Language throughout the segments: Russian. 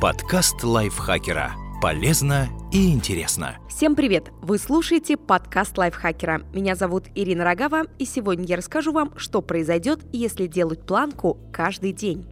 Подкаст лайфхакера. Полезно и интересно. Всем привет! Вы слушаете подкаст лайфхакера. Меня зовут Ирина Рогава, и сегодня я расскажу вам, что произойдет, если делать планку каждый день.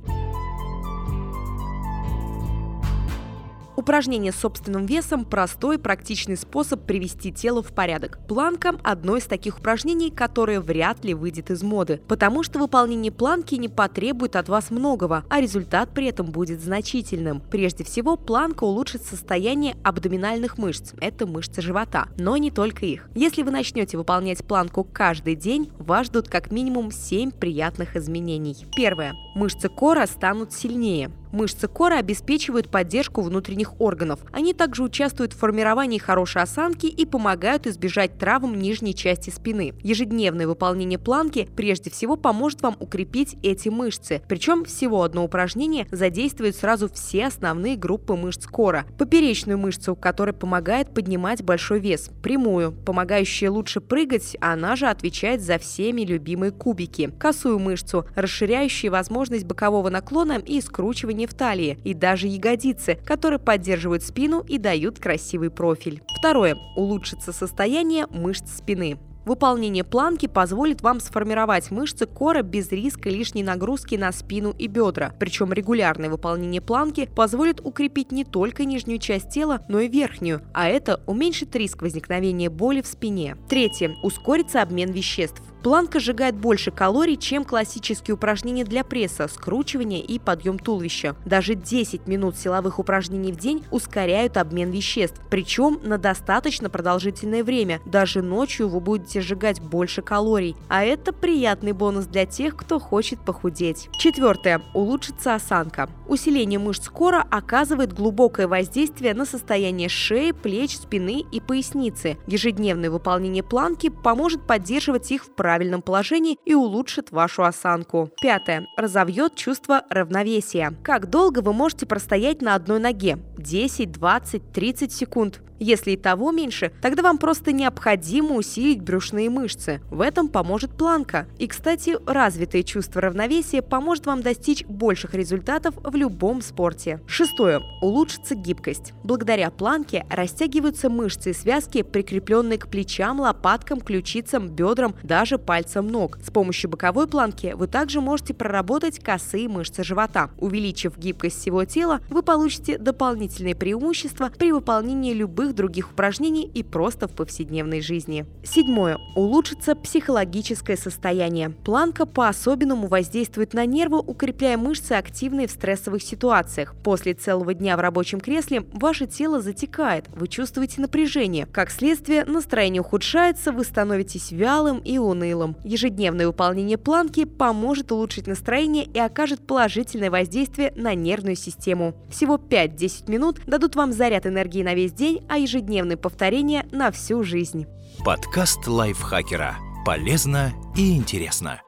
Упражнение с собственным весом – простой, практичный способ привести тело в порядок. Планка – одно из таких упражнений, которое вряд ли выйдет из моды, потому что выполнение планки не потребует от вас многого, а результат при этом будет значительным. Прежде всего, планка улучшит состояние абдоминальных мышц – это мышцы живота, но не только их. Если вы начнете выполнять планку каждый день, вас ждут как минимум 7 приятных изменений. Первое. Мышцы кора станут сильнее. Мышцы кора обеспечивают поддержку внутренних органов. Они также участвуют в формировании хорошей осанки и помогают избежать травм нижней части спины. Ежедневное выполнение планки прежде всего поможет вам укрепить эти мышцы. Причем всего одно упражнение задействует сразу все основные группы мышц кора. Поперечную мышцу, которая помогает поднимать большой вес. Прямую, помогающая лучше прыгать, она же отвечает за всеми любимые кубики. Косую мышцу, расширяющую возможность бокового наклона и скручивания в талии и даже ягодицы, которые поддерживают спину и дают красивый профиль. Второе. Улучшится состояние мышц спины. Выполнение планки позволит вам сформировать мышцы кора без риска лишней нагрузки на спину и бедра. Причем регулярное выполнение планки позволит укрепить не только нижнюю часть тела, но и верхнюю, а это уменьшит риск возникновения боли в спине. Третье. Ускорится обмен веществ. Планка сжигает больше калорий, чем классические упражнения для пресса, скручивания и подъем туловища. Даже 10 минут силовых упражнений в день ускоряют обмен веществ, причем на достаточно продолжительное время. Даже ночью вы будете сжигать больше калорий. А это приятный бонус для тех, кто хочет похудеть. Четвертое. Улучшится осанка. Усиление мышц кора оказывает глубокое воздействие на состояние шеи, плеч, спины и поясницы. Ежедневное выполнение планки поможет поддерживать их в правильном правильном положении и улучшит вашу осанку. Пятое. Разовьет чувство равновесия. Как долго вы можете простоять на одной ноге? 10, 20, 30 секунд. Если и того меньше, тогда вам просто необходимо усилить брюшные мышцы. В этом поможет планка. И, кстати, развитое чувство равновесия поможет вам достичь больших результатов в любом спорте. Шестое. Улучшится гибкость. Благодаря планке растягиваются мышцы и связки, прикрепленные к плечам, лопаткам, ключицам, бедрам, даже пальцам ног. С помощью боковой планки вы также можете проработать косые мышцы живота. Увеличив гибкость всего тела, вы получите дополнительные преимущества при выполнении любых любых других упражнений и просто в повседневной жизни. Седьмое. Улучшится психологическое состояние. Планка по-особенному воздействует на нервы, укрепляя мышцы, активные в стрессовых ситуациях. После целого дня в рабочем кресле ваше тело затекает, вы чувствуете напряжение. Как следствие, настроение ухудшается, вы становитесь вялым и унылым. Ежедневное выполнение планки поможет улучшить настроение и окажет положительное воздействие на нервную систему. Всего 5-10 минут дадут вам заряд энергии на весь день, ежедневные повторения на всю жизнь. Подкаст лайфхакера. Полезно и интересно.